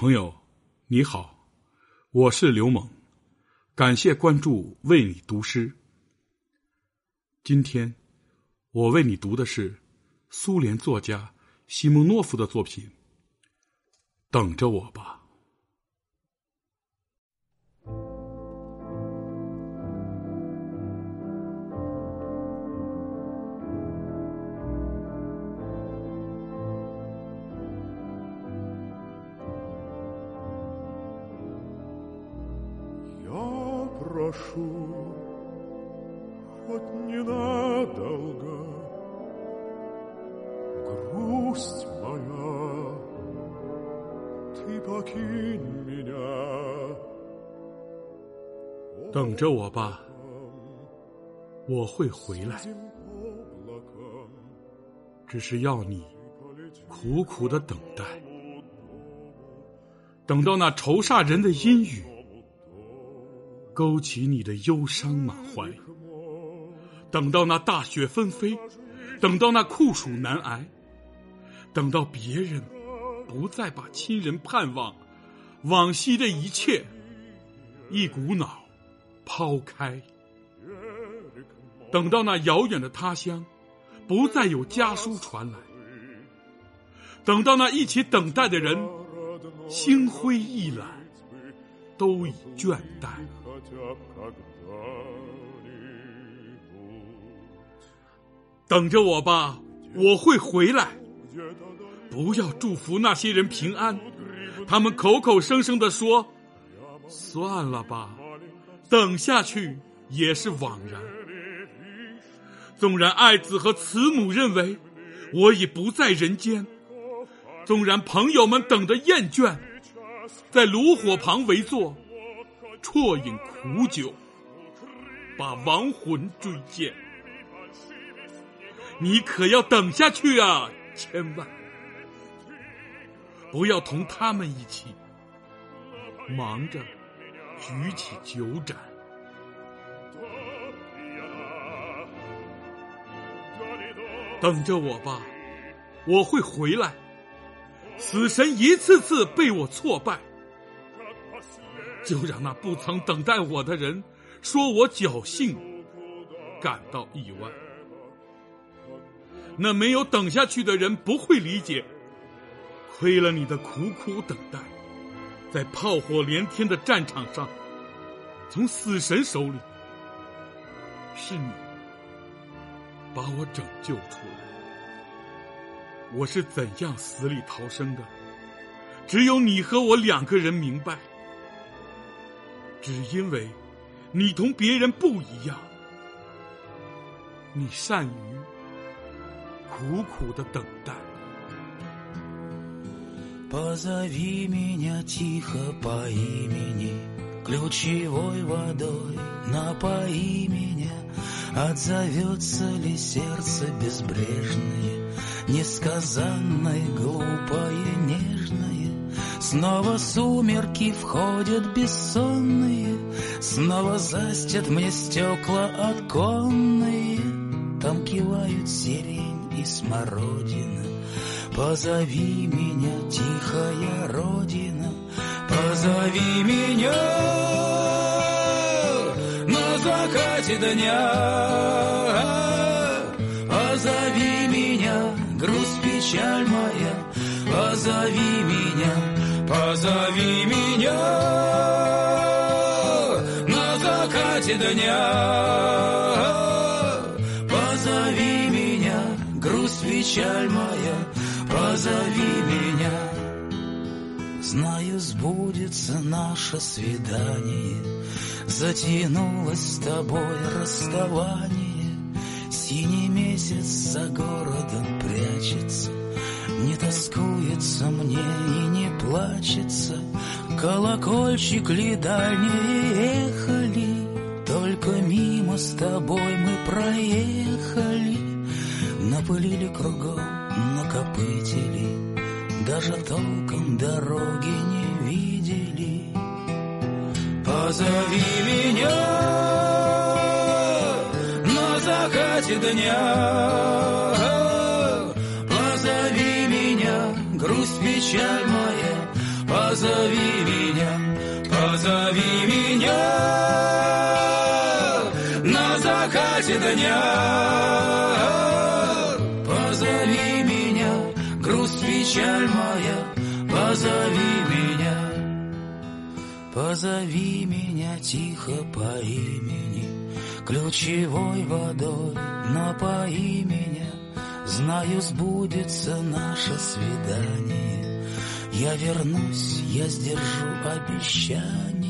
朋友，你好，我是刘猛，感谢关注，为你读诗。今天我为你读的是苏联作家西蒙诺夫的作品《等着我吧》。прошу, хоть ненадолго, грусть моя, ты покинь меня. 等着我吧，我会回来。只是要你苦苦的等待，等到那愁煞人的阴雨。 勾起你的忧伤满怀，等到那大雪纷飞，等到那酷暑难挨，等到别人不再把亲人盼望，往昔的一切一股脑抛开，等到那遥远的他乡不再有家书传来，等到那一起等待的人心灰意懒，都已倦怠。等着我吧，我会回来。不要祝福那些人平安，他们口口声声的说：“算了吧，等下去也是枉然。”纵然爱子和慈母认为我已不在人间，纵然朋友们等得厌倦，在炉火旁围坐。啜饮苦酒，把亡魂追见。你可要等下去啊！千万不要同他们一起忙着举起酒盏。等着我吧，我会回来。死神一次次被我挫败。就让那不曾等待我的人说我侥幸，感到意外。那没有等下去的人不会理解，亏了你的苦苦等待，在炮火连天的战场上，从死神手里，是你把我拯救出来。我是怎样死里逃生的，只有你和我两个人明白。只因为你同别人不一样，你善于苦苦的等待。Позови меня тихо по имени, ключевой водой напои меня. Отзовется ли сердце безбрежное, несказанное, глупое, нежное? Снова сумерки входят бессонные, Снова застят мне стекла оконные. Там кивают сирень и смородина. Позови меня, тихая родина, Позови меня на закате дня. Позови меня, грусть, печаль моя, Позови меня, Позови меня на закате дня. Позови меня, грусть, печаль моя, позови меня. Знаю, сбудется наше свидание, Затянулось с тобой расставание, Синий месяц за городом прячется, не тоскуется мне и не плачется, Колокольчик ли дальние ехали, Только мимо с тобой мы проехали, Напылили кругом, накопытили, Даже толком дороги не видели. Позови меня на закате дня, печаль моя, позови меня, позови меня. На закате дня. Позови меня, грусть, печаль моя, позови меня, позови меня тихо по имени, ключевой водой напои меня, знаю, сбудется наше свидание. Я вернусь, я сдержу обещание.